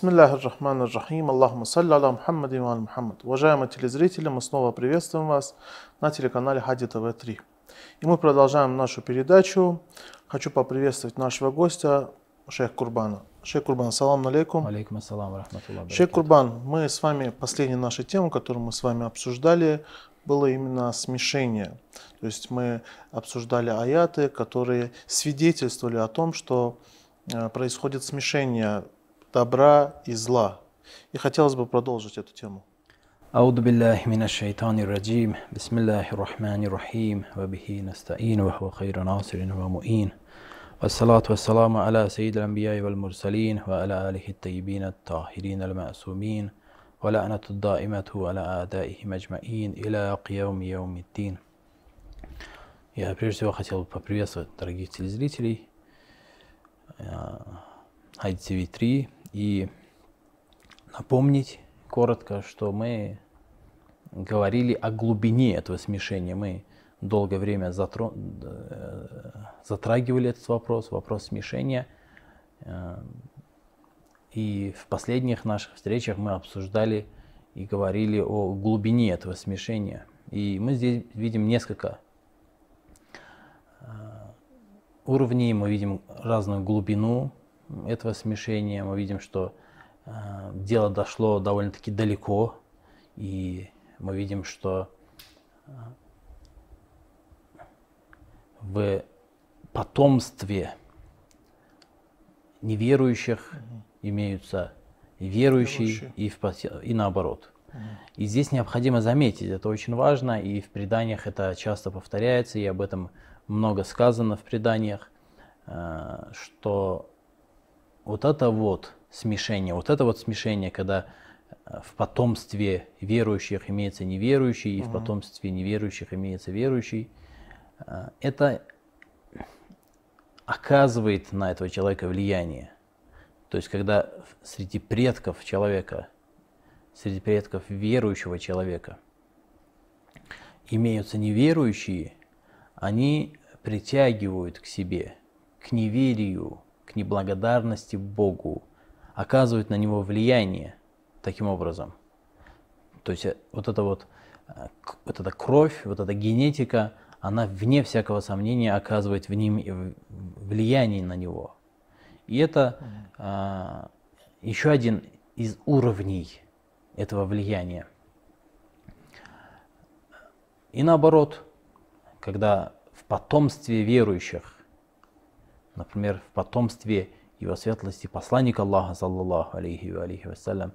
Бисмиллахи рахмани рахим, Аллахума салли аля Мухаммад и Мухаммад. Уважаемые телезрители, мы снова приветствуем вас на телеканале Хади ТВ-3. И мы продолжаем нашу передачу. Хочу поприветствовать нашего гостя, шейх Курбана. Шейх Курбан, салам алейкум. Алейкум ассалам, рахматуллах. Шейх Курбан, мы с вами, последняя наша тема, которую мы с вами обсуждали, было именно смешение. То есть мы обсуждали аяты, которые свидетельствовали о том, что э, происходит смешение добра и зла. И хотелось бы продолжить эту тему. أعوذ بالله من الشيطان الرجيم بسم الله الرحمن الرحيم وبه نستعين وهو خير ناصر ومؤين والصلاة والسلام على سيد الأنبياء والمرسلين وعلى آله الطيبين الطاهرين المعصومين ولعنة الدائمة على أعدائهم أجمعين إلى قيام يوم الدين Я прежде всего хотел бы поприветствовать дорогих телезрителей ITV3 и напомнить коротко, что мы говорили о глубине этого смешения. Мы долгое время затро... Э, затрагивали этот вопрос, вопрос смешения. Э, и в последних наших встречах мы обсуждали и говорили о глубине этого смешения. И мы здесь видим несколько э, уровней, мы видим разную глубину этого смешения, мы видим, что э, дело дошло довольно-таки далеко, и мы видим, что э, в потомстве неверующих имеются и верующие, и, в, и наоборот. И здесь необходимо заметить, это очень важно, и в преданиях это часто повторяется, и об этом много сказано в преданиях, э, что вот это вот смешение, вот это вот смешение, когда э, в потомстве верующих имеется неверующий, и угу. в потомстве неверующих имеется верующий, э, это оказывает на этого человека влияние. То есть, когда среди предков человека, среди предков верующего человека имеются неверующие, они притягивают к себе, к неверию, к неблагодарности Богу, оказывают на него влияние таким образом. То есть э, вот эта вот, э, вот эта кровь, вот эта генетика, она вне всякого сомнения оказывает в ним влияние на него. И это а, еще один из уровней этого влияния. И наоборот, когда в потомстве верующих например, в потомстве его светлости посланника Аллаха, саллаллаху алейхи ва алейхи вассалям,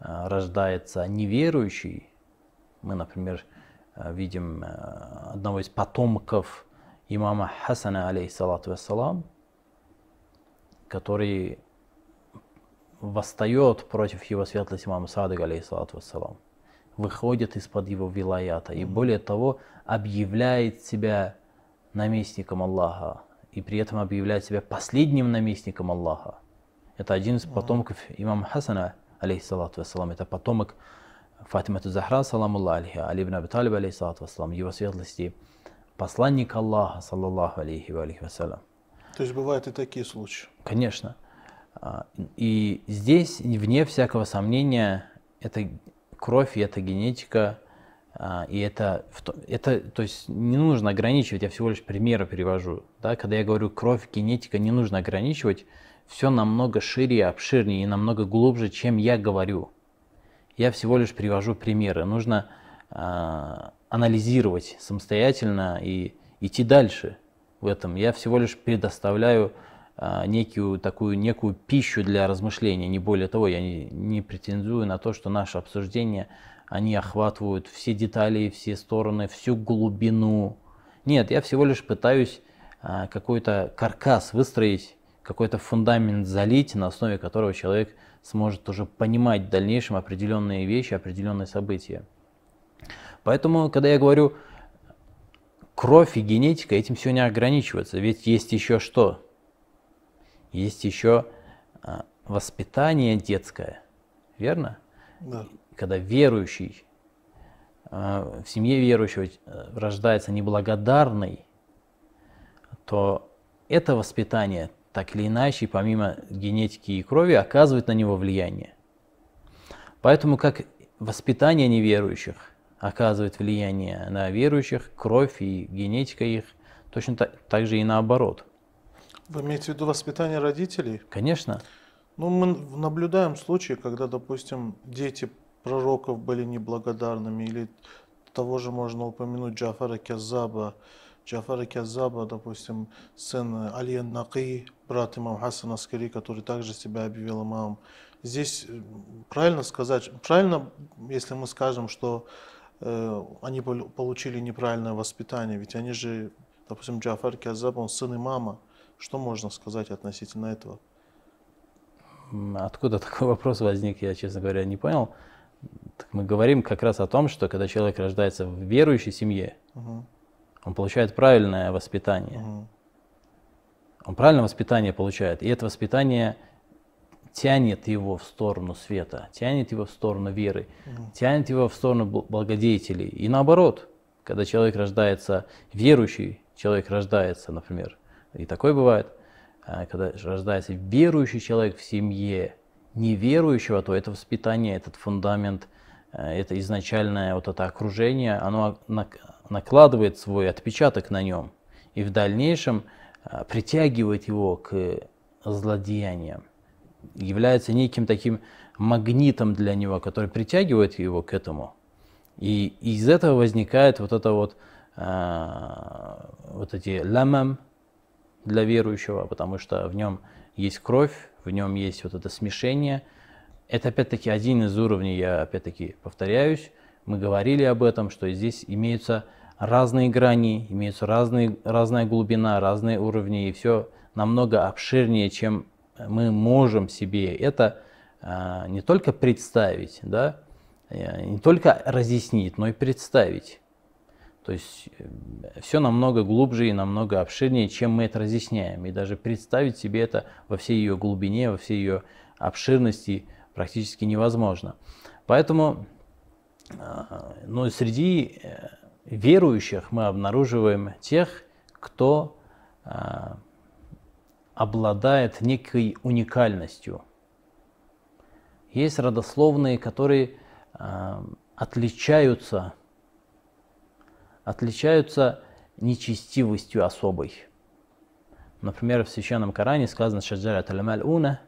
э, рождается неверующий, мы, например, э, видим э, одного из потомков имама Хасана, алейхиссалату вассалам, который восстает против его светлости имама Садык, алейхиссалату вассалам, выходит из-под его вилаята и более того объявляет себя наместником Аллаха, и при этом объявляет себя последним наместником Аллаха. Это один из потомков имама Хасана, алейхиссалату вассалам. Это потомок Фатимату Захра, саламулла алейха, Али ибн Аби Талиб, алейхиссалату вассалам, его светлости, посланник Аллаха, саллаллаху алейхи ва алейхи вассалам. То есть бывают и такие случаи? Конечно. А, и здесь, вне всякого сомнения, это кровь и это генетика и это, это, то есть не нужно ограничивать, я всего лишь примеры привожу. Да? Когда я говорю кровь, генетика, не нужно ограничивать, все намного шире, обширнее и намного глубже, чем я говорю. Я всего лишь привожу примеры. Нужно э, анализировать самостоятельно и идти дальше в этом. Я всего лишь предоставляю э, некую такую некую пищу для размышления, не более того. Я не, не претендую на то, что наше обсуждение они охватывают все детали, все стороны, всю глубину. Нет, я всего лишь пытаюсь а, какой-то каркас выстроить, какой-то фундамент залить, на основе которого человек сможет уже понимать в дальнейшем определенные вещи, определенные события. Поэтому, когда я говорю кровь и генетика, этим все не ограничивается. Ведь есть еще что? Есть еще а, воспитание детское, верно? Да когда верующий, э, в семье верующего э, рождается неблагодарный, то это воспитание так или иначе, помимо генетики и крови, оказывает на него влияние. Поэтому как воспитание неверующих оказывает влияние на верующих, кровь и генетика их, точно так, так же и наоборот. Вы имеете в виду воспитание родителей? Конечно. Ну, мы наблюдаем случаи, когда, допустим, дети пророков были неблагодарными, или того же можно упомянуть Джафара Кязаба. Джафара Кязаба, допустим, сын Али Наки, брат имам Хасан Аскари, который также себя объявил имамом. Здесь э, правильно сказать, правильно, если мы скажем, что э, они получили неправильное воспитание, ведь они же, допустим, Джафар Кязаб, он сын имама. Что можно сказать относительно этого? Откуда такой вопрос возник, я, честно говоря, не понял. Так мы говорим как раз о том, что когда человек рождается в верующей семье, угу. он получает правильное воспитание. Угу. Он правильное воспитание получает, и это воспитание тянет его в сторону света, тянет его в сторону веры, угу. тянет его в сторону благодетелей. И наоборот, когда человек рождается верующий, человек рождается, например, и такое бывает, а, когда рождается верующий человек в семье, неверующего, то это воспитание, этот фундамент, э, это изначальное вот это окружение, оно накладывает свой отпечаток на нем и в дальнейшем э, притягивает его к злодеяниям, является неким таким магнитом для него, который притягивает его к этому. И из этого возникает вот это вот, э, вот эти ламам для верующего, потому что в нем есть кровь, в нем есть вот это смешение. Это опять-таки один из уровней, я опять-таки повторяюсь, мы говорили об этом, что здесь имеются разные грани, имеются разные, разная глубина, разные уровни, и все намного обширнее, чем мы можем себе это а, не только представить, да, э, не только разъяснить, но и представить. То есть э, все намного глубже и намного обширнее, чем мы это разъясняем. И даже представить себе это во всей ее глубине, во всей ее обширности практически невозможно. Поэтому а, ну, среди э, верующих мы обнаруживаем тех, кто а, обладает некой уникальностью. Есть родословные, которые а, отличаются отличаются нечестивостью особой. Например, в Священном Коране сказано «Шаджара талямаль уна»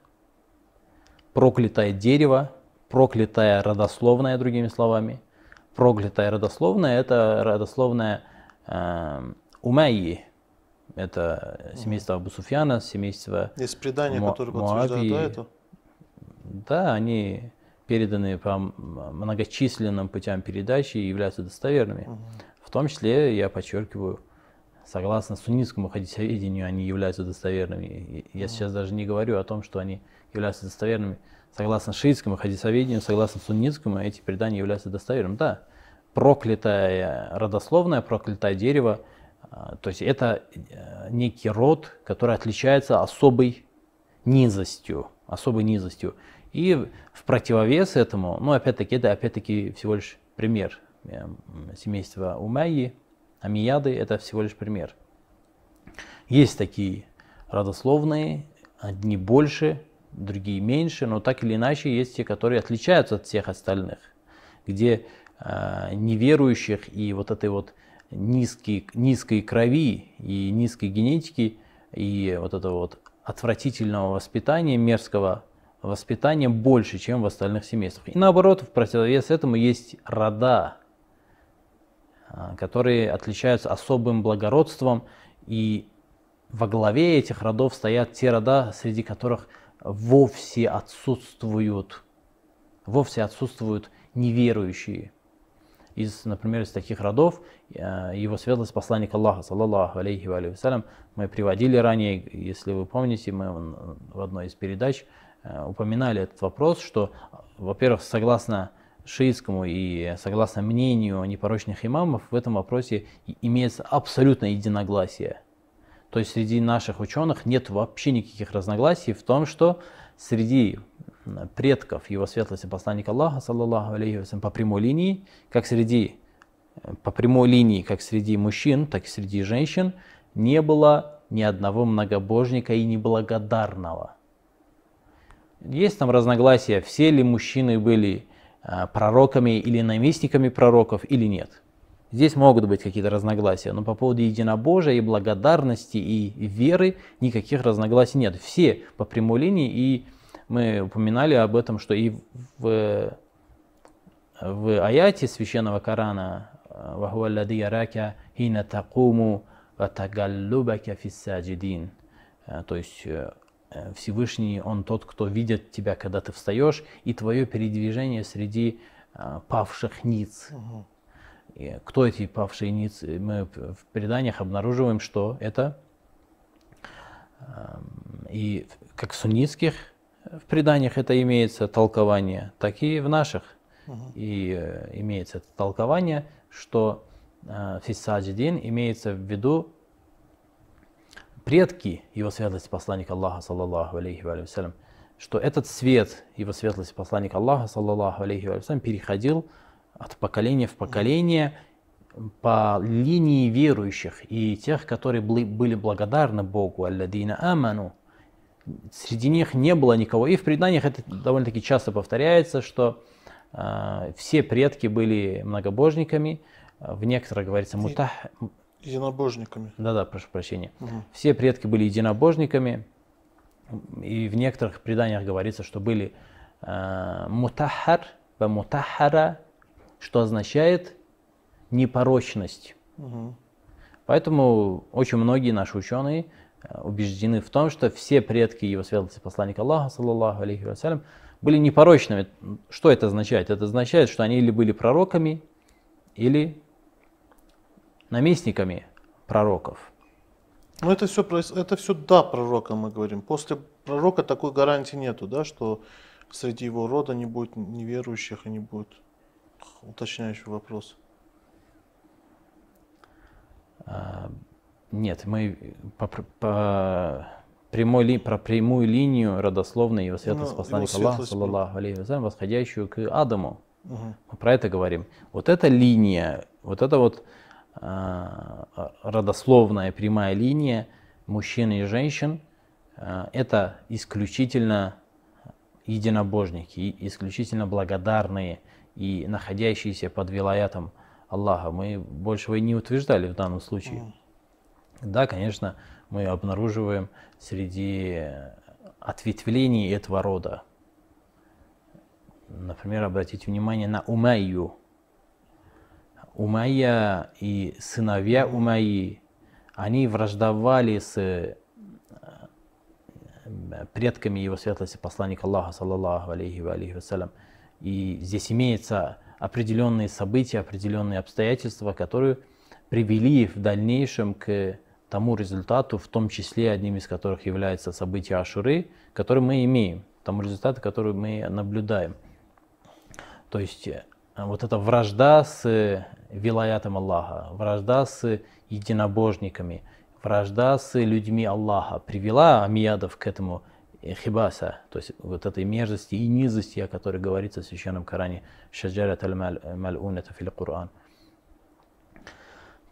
проклятое дерево, проклятая родословная, другими словами. Проклятая родословная – это родословная э, Умайи, это семейство Абу Суфьяна, семейство Есть предания, Му- которые подтверждают да, это? Да, они переданы по многочисленным путям передачи и являются достоверными. Угу. В том числе, я подчеркиваю, согласно суннитскому хадисоведению, они являются достоверными. Я сейчас даже не говорю о том, что они являются достоверными. Согласно шиитскому хадисоведению, согласно суннитскому, эти предания являются достоверными. Да, проклятое родословное, проклятое дерево, а, то есть это э, некий род, который отличается особой низостью, особой низостью. И в противовес этому, ну опять-таки, это опять-таки всего лишь пример, семейства Умайи, Амияды, это всего лишь пример. Есть такие родословные, одни больше, другие меньше, но так или иначе есть те, которые отличаются от всех остальных, где э, неверующих и вот этой вот низкой, низкой крови и низкой генетики и вот этого вот отвратительного воспитания, мерзкого воспитания больше, чем в остальных семействах. И наоборот, в противовес этому есть рода, которые отличаются особым благородством, и во главе этих родов стоят те рода, среди которых вовсе отсутствуют, вовсе отсутствуют неверующие. Из, например, из таких родов а, его светлость посланник Аллаха, саллаллаху алейхи ва вассалям, мы приводили ранее, если вы помните, мы в одной из передач а, упоминали этот вопрос, что, во-первых, согласно шиитскому и согласно мнению непорочных имамов, в этом вопросе имеется абсолютное единогласие. То есть среди наших ученых нет вообще никаких разногласий в том, что среди предков его светлости посланника Аллаха, саллаллаху алейхи вассалям, по прямой линии, как среди, по прямой линии, как среди мужчин, так и среди женщин, не было ни одного многобожника и неблагодарного. Есть там разногласия, все ли мужчины были пророками или наместниками пророков или нет. Здесь могут быть какие-то разногласия, но по поводу единобожия и благодарности и веры никаких разногласий нет. Все по прямой линии, и мы упоминали об этом, что и в, в аяте священного Корана «Вахуаллади ярака хина такуму ватагаллубака фиссаджидин». То есть э, Всевышний, Он тот, кто видит тебя, когда ты встаешь, и твое передвижение среди э, павших ниц. Угу. И кто эти павшие ниц? Мы в преданиях обнаруживаем, что это эм, и как в суннитских в преданиях это имеется толкование, так и в наших. Угу. И э, имеется это толкование, что э, фиссаджидин имеется в виду предки его светлости посланника Аллаха, саллаллаху алейхи вассалям, что этот свет его светлости посланника Аллаха, саллаллаху алейхи вассалям, переходил от поколения в поколение по линии верующих и тех, которые были благодарны Богу, алладина аману. Среди них не было никого. И в преданиях это довольно-таки часто повторяется, что э, все предки были многобожниками. В некоторых говорится мутах... Единобожниками. Да-да, прошу прощения. Угу. Все предки были единобожниками. И в некоторых преданиях говорится, что были э, мутахар, мутахара, что означает непорочность. Угу. Поэтому очень многие наши ученые э, убеждены в том, что все предки его светлости посланника Аллаха, саллаллаху алейхи вассалям, были непорочными. Что это означает? Это означает, что они или были пророками, или наместниками пророков. Ну это все, это все да пророка мы говорим. После пророка такой гарантии нету, да, что среди его рода не будет неверующих и не будет уточняющий вопрос. А, нет, мы по, по прямой ли, про прямую линию родословной его светлость ну, посланника Аллаха, саллаллаху алейхи вассалям, восходящую к Адаму. Угу. Мы про это говорим. Вот эта линия, вот эта вот родословная прямая линия мужчин и женщин, а, это исключительно единобожники, исключительно благодарные и находящиеся под вилаятом Аллаха. Мы большего и не утверждали в данном случае. Да, конечно, мы обнаруживаем среди ответвлений этого рода. Например, обратите внимание на Умайю. Умайя и сыновья Умайи, они враждовали с э, предками его светлости посланника Аллаха, саллаллаху алейхи ва алейхи вассалям. И здесь имеются определенные события, определенные обстоятельства, которые привели в дальнейшем к тому результату, в том числе одним из которых является событие Ашуры, который мы имеем, тому результату, который мы наблюдаем. То есть э, вот эта вражда с вилаятом Аллаха, вражда с единобожниками, вражда с людьми Аллаха привела амиядов к этому хибаса, то есть вот этой мерзости и низости, о которой говорится в Священном Коране, шаджарат аль-мал'ун, это фил Коран.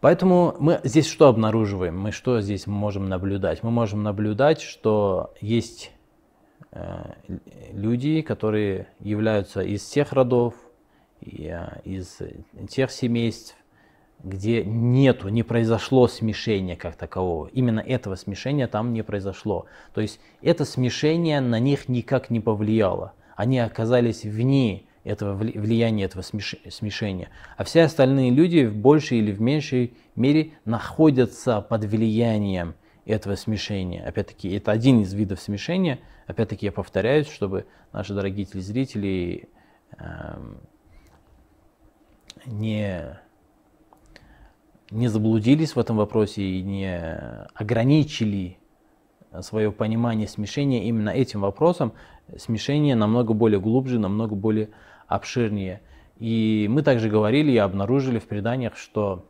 Поэтому мы здесь что обнаруживаем? Мы что здесь можем наблюдать? Мы можем наблюдать, что есть э, люди, которые являются из тех родов, э, из тех семейств, где нету, не произошло смешения как такового. Именно этого смешения там не произошло. То есть это смешение на них никак не повлияло. Они оказались вне этого влияния, этого смешения. А все остальные люди в большей или в меньшей мере находятся под влиянием этого смешения. Опять-таки, это один из видов смешения. Опять-таки, я повторяюсь, чтобы наши дорогие телезрители э, не не заблудились в этом вопросе и не ограничили свое понимание смешения именно этим вопросом, смешение намного более глубже, намного более обширнее. И мы также говорили и обнаружили в преданиях, что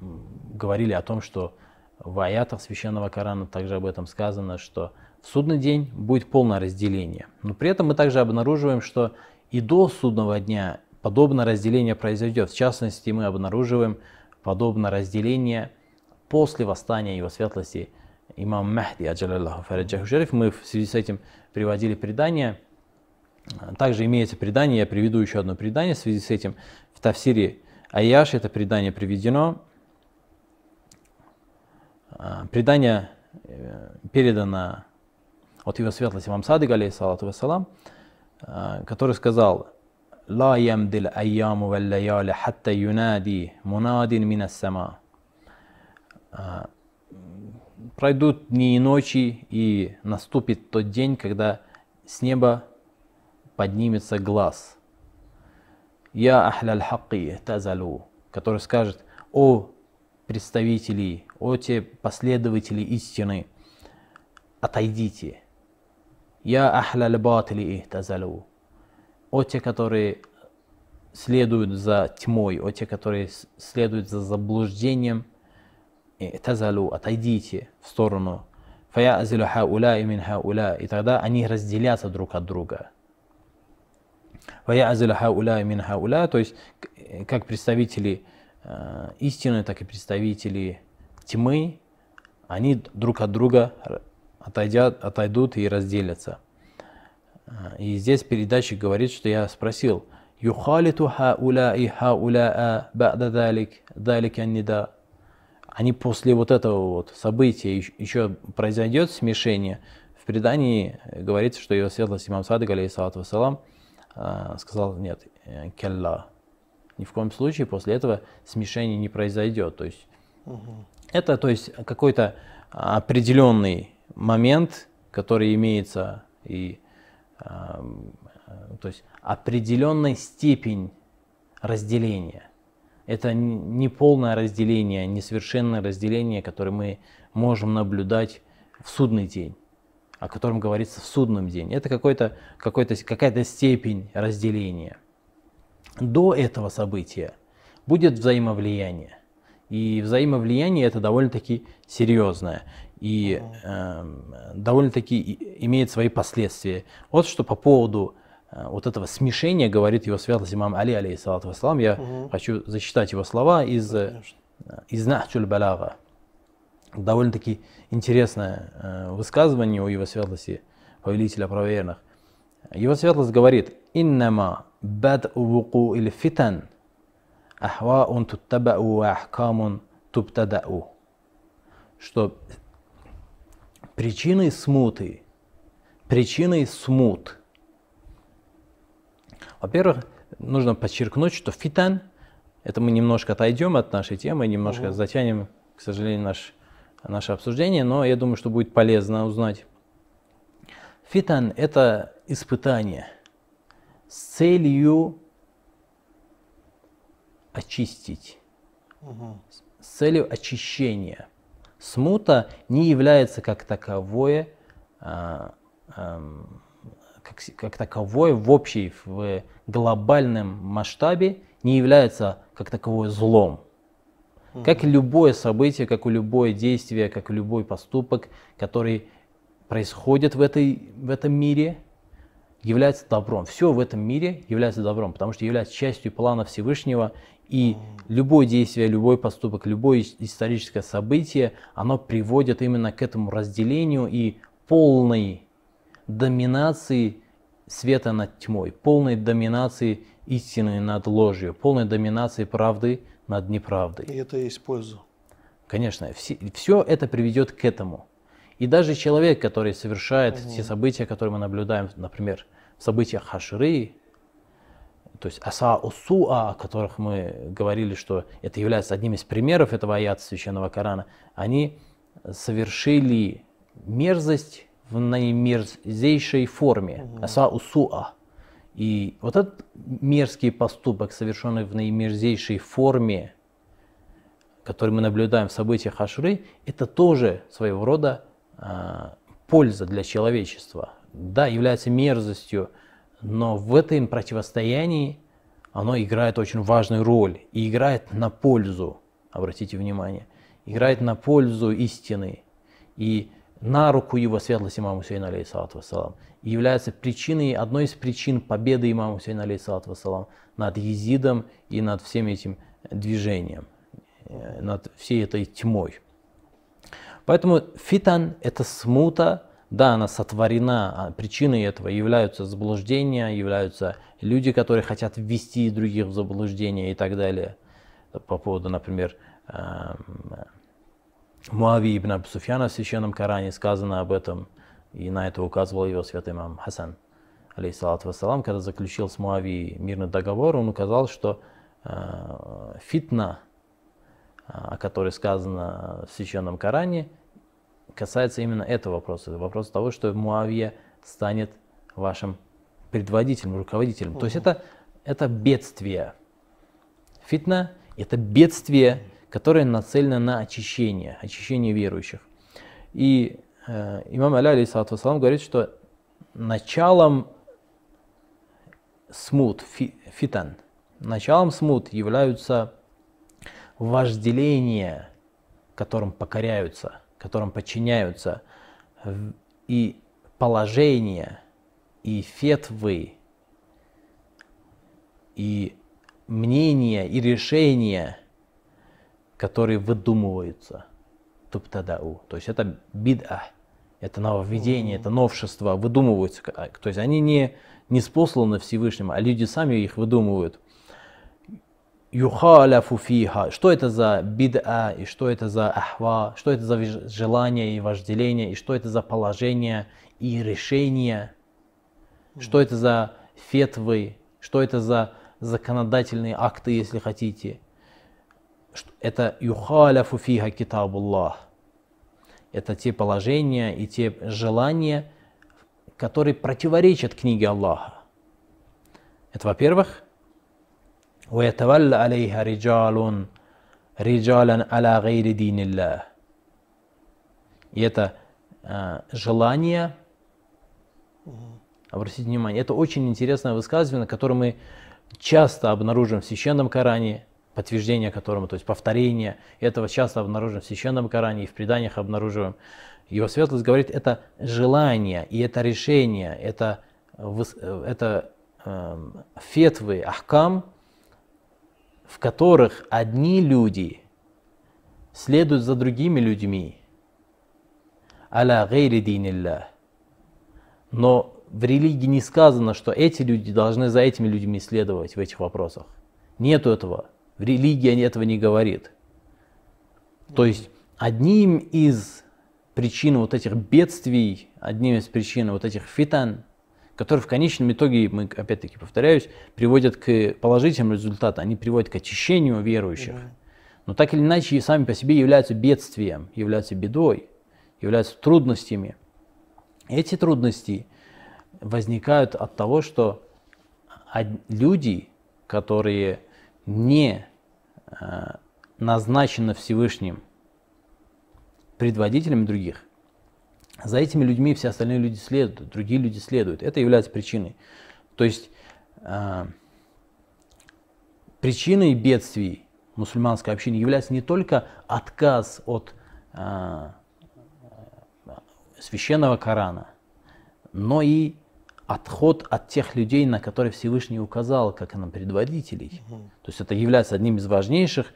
говорили о том, что в аятах Священного Корана также об этом сказано, что в судный день будет полное разделение. Но при этом мы также обнаруживаем, что и до судного дня подобное разделение произойдет. В частности, мы обнаруживаем подобное разделение после восстания его светлости имам Махди, аджалаллаху фараджаху шариф, мы в связи с этим приводили предание. Также имеется предание, я приведу еще одно предание в связи с этим. В Тавсире Аяш это предание приведено. А, предание э, передано от его светлости имам Садык, алейхиссалату вассалам, а, который сказал, لا يمضي الأيام والليالي حتى ينادي مناد من السماء Пройдут дни и ночи, и наступит тот день, когда с неба поднимется глаз. Я ахляль хакки тазалу, который скажет, о представители, о те последователи истины, отойдите. Я ахляль батили тазалу, о те, которые следуют за тьмой, о те, которые следуют за заблуждением, тазалу, отойдите в сторону. Фаязилу хауля и мин хауля. И тогда они разделятся друг от друга. Фаязилу хауля и мин хауля. То есть, как представители э, истины, так и представители тьмы, они друг от друга отойдят, отойдут и разделятся. И здесь передатчик говорит, что я спросил, «Юхалиту хауля и хауля ба'да далик, далик аннида». Они после вот этого вот события еще произойдет смешение. В предании говорится, что его светлость имам Садык, алейхиссалату вассалам, а, сказал, нет, э, келла. Ни в коем случае после этого смешение не произойдет. То есть угу. это то есть какой-то определенный момент, который имеется и то есть определенная степень разделения. Это не полное разделение, несовершенное разделение, которое мы можем наблюдать в судный день, о котором говорится в судном день. Это какой-то, какой-то, какая-то степень разделения. До этого события будет взаимовлияние. И взаимовлияние это довольно-таки серьезное и э, довольно-таки имеет свои последствия. Вот что по поводу э, вот этого смешения говорит его светлость имам Али, алейхиссалату вассалам. Я угу. хочу зачитать его слова из, э, из Нахчуль Балага. Довольно-таки интересное э, высказывание у его светлости, повелителя правоверных. Его светлость говорит, «Иннама бад вуку или фитан, ахваун туттабау ахкамун тубтадау». Что причиной смуты, причиной смут. Во-первых, нужно подчеркнуть, что фитан, это мы немножко отойдем от нашей темы, немножко угу. затянем, к сожалению, наш, наше обсуждение, но я думаю, что будет полезно узнать. Фитан – это испытание с целью очистить, угу. с целью очищения – Смута не является как таковое, а, как, как таковое в общей, в глобальном масштабе не является как таковое злом. Как любое событие, как и любое действие, как и любой поступок, который происходит в, этой, в этом мире, является добром. Все в этом мире является добром, потому что является частью плана Всевышнего и любое действие, любой поступок, любое историческое событие, оно приводит именно к этому разделению и полной доминации света над тьмой, полной доминации истины над ложью, полной доминации правды над неправдой. И это есть польза. Конечно, все, все это приведет к этому. И даже человек, который совершает угу. те события, которые мы наблюдаем, например, в событиях Хаширы, то есть аса усуа, о которых мы говорили, что это является одним из примеров этого аята священного Корана, они совершили мерзость в наимерзейшей форме. Аса усуа. И вот этот мерзкий поступок, совершенный в наимерзейшей форме, который мы наблюдаем в событиях Ашуры, это тоже своего рода а, польза для человечества. Да, является мерзостью, но в этом противостоянии оно играет очень важную роль и играет на пользу, обратите внимание, играет на пользу истины и на руку его светлости имама Хусейна, алейхиссалату вассалам, и является причиной, одной из причин победы имама Хусейна, алейхиссалату вассалам, над Езидом и над всем этим движением, э, над всей этой тьмой. Поэтому фитан – это смута, да, она сотворена, а причиной этого являются заблуждения, являются люди, которые хотят ввести других в заблуждение и так далее. По поводу, например, эм, Муави ибн Абу Суфьяна в Священном Коране сказано об этом, и на это указывал его святой имам Хасан, алейхиссалату вассалам, когда заключил с Муави мирный договор, он указал, что э, фитна, э, о которой сказано в Священном Коране, касается именно этого вопроса. Вопрос того, что Муавия станет вашим предводителем, руководителем. Угу. То есть это, это бедствие. Фитна – это бедствие, которое нацелено на очищение, очищение верующих. И э, имам Аля, алейхиссалату говорит, что началом смут, фи, фитан, началом смут являются вожделения, которым покоряются, которым подчиняются, и положения, и фетвы, и мнения, и решения, которые выдумываются. Туптадау. То есть это бид'а, это нововведение, это новшество, выдумываются. То есть они не, не спосланы Всевышним, а люди сами их выдумывают. Юхаляфу фиха. Что это за бид'а, и что это за ахва, что это за желание и вожделение, и что это за положение и решение, что это за фетвы, что это за законодательные акты, если хотите. Это юхаляфу фиха китабуллах. Это те положения и те желания, которые противоречат книге Аллаха. Это во-первых. ويتولى عليها رجال رجالا على غير دين الله. И это э, желание, обратите внимание, это очень интересное высказывание, которое мы часто обнаружим в Священном Коране, подтверждение которому, то есть повторение этого часто обнаружим в Священном Коране и в преданиях обнаруживаем. Его светлость говорит, это желание и это решение, это, это э, фетвы, ахкам, в которых одни люди следуют за другими людьми, аля гейри динилля. Но в религии не сказано, что эти люди должны за этими людьми следовать в этих вопросах. Нету этого. В религии этого не говорит. То есть одним из причин вот этих бедствий, одним из причин вот этих фитан, которые в конечном итоге, мы опять-таки повторяюсь, приводят к положительным результатам, они приводят к очищению верующих. Но так или иначе сами по себе являются бедствием, являются бедой, являются трудностями. Эти трудности возникают от того, что люди, которые не э, назначены Всевышним предводителями других, за этими людьми все остальные люди следуют, другие люди следуют. Это является причиной. То есть э, причиной бедствий мусульманской общины является не только отказ от э, священного Корана, но и отход от тех людей, на которые Всевышний указал, как на предводителей. Угу. То есть это является одним из важнейших,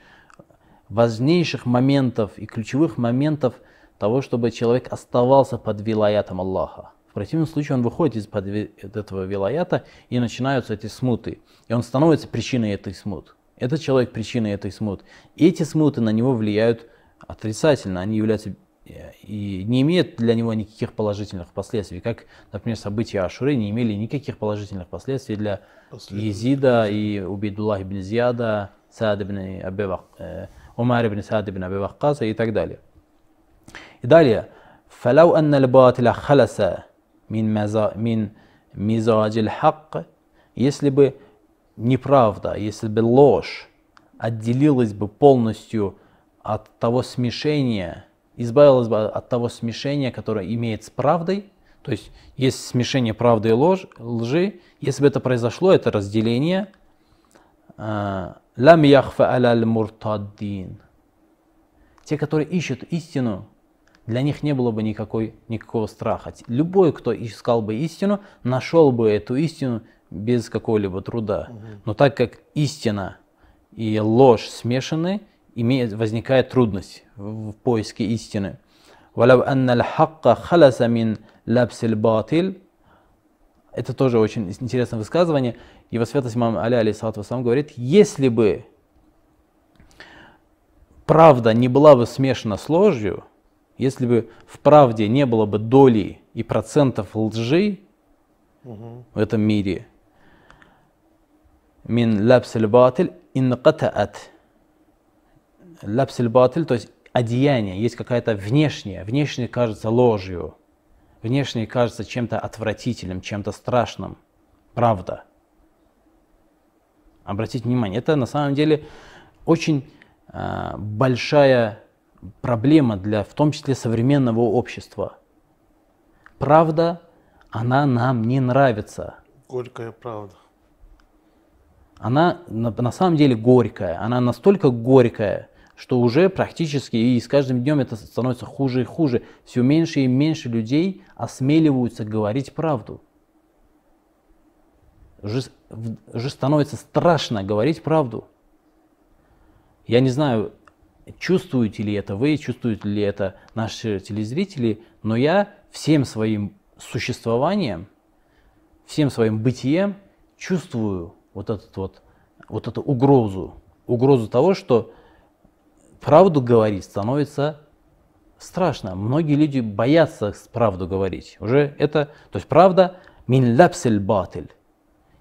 важнейших моментов и ключевых моментов того, чтобы человек оставался под вилаятом Аллаха. В противном случае он выходит из-под этого вилаята и начинаются эти смуты. И он становится причиной этой смут. Этот человек причиной этой смут. И эти смуты на него влияют отрицательно. Они являются и не имеет для него никаких положительных последствий, как, например, события Ашуры не имели никаких положительных последствий для Езида и Убейдуллах ибн Зияда, Саад ибн Абивак, э, Умар ибн Саад ибн Абиваккаса и так далее. И далее, فلو أن الباطل خلص من من مزاج الحق, если бы неправда, если бы ложь отделилась бы полностью от того смешения, избавилась бы от того смешения, которое имеет с правдой. То есть есть смешение правды и ложь, лжи. Если бы это произошло, это разделение. А, Лам яхфа аляль муртаддин. Те, которые ищут истину, для них не было бы никакой, никакого страха. Любой, кто искал бы истину, нашел бы эту истину без какого-либо труда. Но так как истина и ложь смешаны, имеет, возникает трудность в, в поиске истины. Это тоже очень интересное высказывание. Его святость имам Али, алейсалату вассалам, говорит, если бы правда не была бы смешана с ложью, если бы в правде не было бы доли и процентов лжи угу. в этом мире, мин лапсель батиль инкатаат. Лапсель батиль, то есть одеяние, есть какая-то внешняя, внешне кажется ложью, внешне кажется чем-то отвратительным, чем-то страшным. Правда. Обратите внимание, это на самом деле очень э, большая проблема для, в том числе, современного общества. Правда, она нам не нравится. Горькая правда. Она на, на самом деле горькая. Она настолько горькая, что уже практически и с каждым днем это становится хуже и хуже. Все меньше и меньше людей осмеливаются говорить правду. Уже, уже становится страшно говорить правду. Я не знаю, чувствуете ли это вы, чувствуют ли это наши телезрители, но я всем своим существованием, всем своим бытием чувствую вот, этот вот, вот эту угрозу. Угрозу того, что правду говорить становится страшно. Многие люди боятся правду говорить. Уже это, то есть правда, мин лапсель батиль.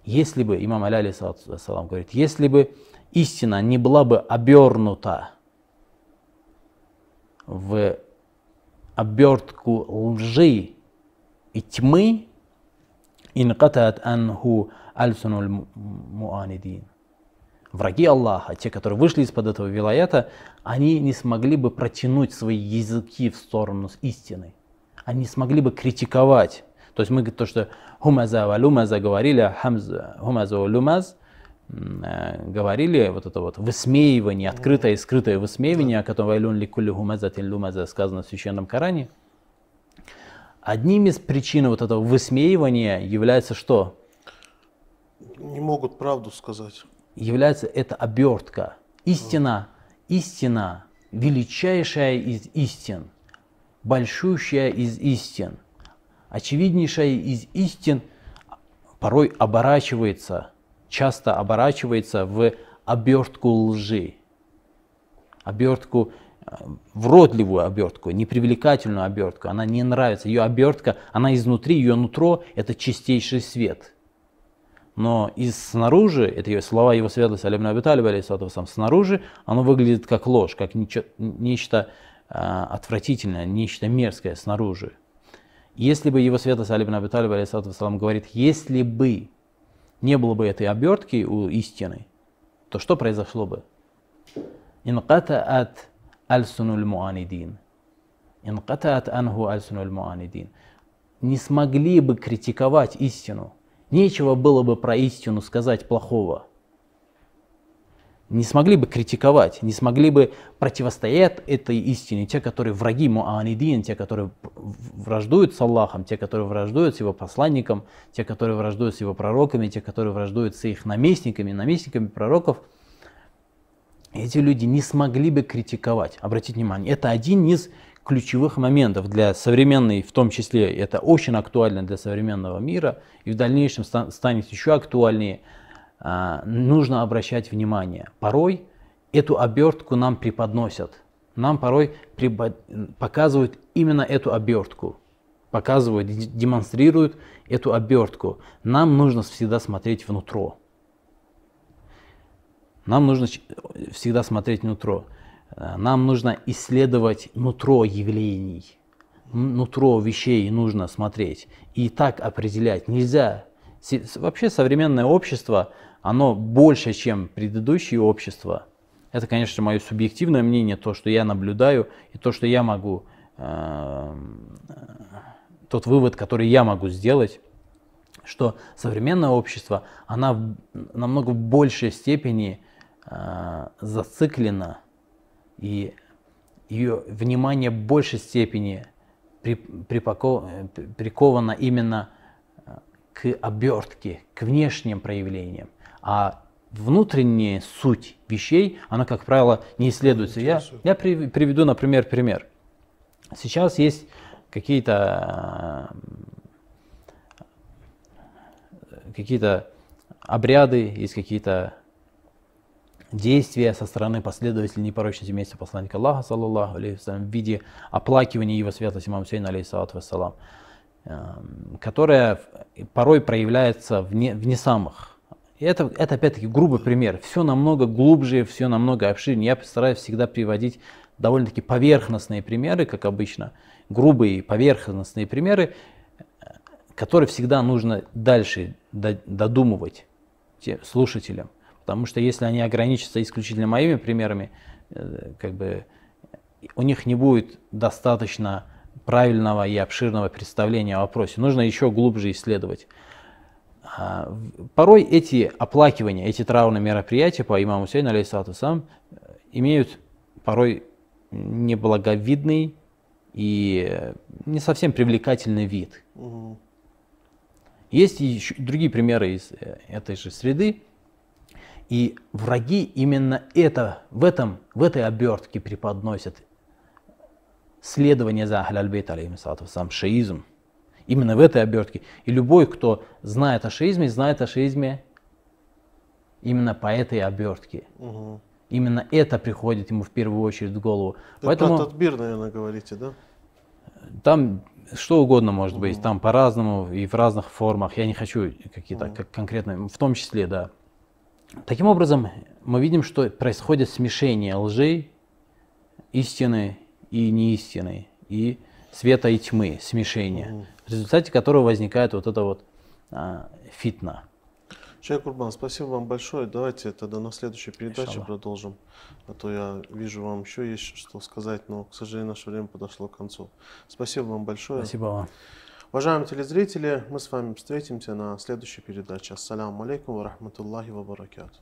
Если бы, имам Аляли салам говорит, если бы истина не была бы обернута в обертку лжи и тьмы, инкатат анху альсунуль муанидин враги Аллаха, те, которые вышли из-под этого вилаята, они не смогли бы протянуть свои языки в сторону истины. Они не смогли бы критиковать. То есть мы то, что хумаза ва лумаза говорили, хамза, хумаза ва лумаз, э, говорили вот это вот высмеивание, открытое и скрытое высмеивание, о котором вайлун ликулли хумазатин лумаза сказано в Священном Коране. Одним из причин вот этого высмеивания является что? Не могут правду сказать является эта обертка. Истина, истина, величайшая из истин, большущая из истин, очевиднейшая из истин порой оборачивается, часто оборачивается в обертку лжи, обертку э, вродливую обертку, непривлекательную обертку. Она не нравится. Ее обертка, она изнутри, ее нутро – это чистейший свет – но из снаружи, это его слова его святости Алибна Абиталиба, сам снаружи, оно выглядит как ложь, как нечто, а, отвратительное, нечто мерзкое снаружи. Если бы его святость Алибна Абиталиба, говорит, если бы не было бы этой обертки у истины, то что произошло бы? Инкатаат аль-сунуль муанидин. Инкатаат анху аль-сунуль муанидин. Не смогли бы критиковать истину Нечего было бы про истину сказать плохого. Не смогли бы критиковать, не смогли бы противостоять этой истине те, которые враги Муанидин, те, которые враждуют с Аллахом, те, которые враждуют с его посланником, те, которые враждуют с его пророками, те, которые враждуют с их наместниками, наместниками пророков. Эти люди не смогли бы критиковать. Обратите внимание, это один из ключевых моментов для современной, в том числе это очень актуально для современного мира и в дальнейшем станет еще актуальнее, нужно обращать внимание. Порой эту обертку нам преподносят, нам порой показывают именно эту обертку, показывают, демонстрируют эту обертку. Нам нужно всегда смотреть внутрь. Нам нужно всегда смотреть внутрь. Э, нам нужно исследовать нутро явлений, нутро вещей нужно смотреть. И так определять нельзя. Вообще современное общество, оно больше, чем предыдущее общество. Это, конечно, мое субъективное мнение, то, что я наблюдаю, и то, что я могу, э, тот вывод, который я могу сделать, что современное общество, она в намного большей степени э, зациклена и ее внимание в большей степени приковано именно э, к обертке, к внешним проявлениям. А внутренняя суть вещей, она, как правило, не исследуется. Я, я приведу, например, пример. Сейчас есть какие-то какие-то обряды, есть какие-то действия со стороны последователей непорочной семейства посланника Аллаха, саллаллаху алейхи в виде оплакивания его святости имам Сейна, алейхиссалату вассалам, эм, которая порой проявляется в не, в не самых. Это, это опять-таки грубый пример. Все намного глубже, все намного обширнее. Я постараюсь всегда приводить довольно-таки поверхностные примеры, как обычно, грубые поверхностные примеры, которые всегда нужно дальше додумывать слушателям. Потому что если они ограничатся исключительно моими примерами, э, как бы у них не будет достаточно правильного и обширного представления о вопросе. Нужно еще глубже исследовать. А, порой эти оплакивания, эти траурные мероприятия по имаму Сейну, алейхиссалату сам, имеют порой неблаговидный и не совсем привлекательный вид. Угу. Есть еще другие примеры из э, этой же среды, и враги именно это, в, этом, в этой обертке преподносят следование за Ахляльбейт, сам шиизм. Именно в этой обертке. И любой, кто знает о шиизме, знает о шиизме именно по этой обертке. Угу. Именно это приходит ему в первую очередь в голову. Это Поэтому, про Татбир, наверное, говорите, да? Там что угодно может быть, там по-разному и в разных формах. Я не хочу какие-то как конкретные, в том числе, да. Таким образом, мы видим, что происходит смешение лжи, истины и неистины, и света и тьмы, смешение, в результате которого возникает вот это вот а, фитна. Чай Курбан, спасибо вам большое. Давайте тогда на следующей передаче Иншаллах. продолжим. А то я вижу, вам еще есть что сказать, но, к сожалению, наше время подошло к концу. Спасибо вам большое. Спасибо вам. Уважаемые телезрители, мы с вами встретимся на следующей передаче. Ассаляму алейкум ва рахматуллахи ва баракату.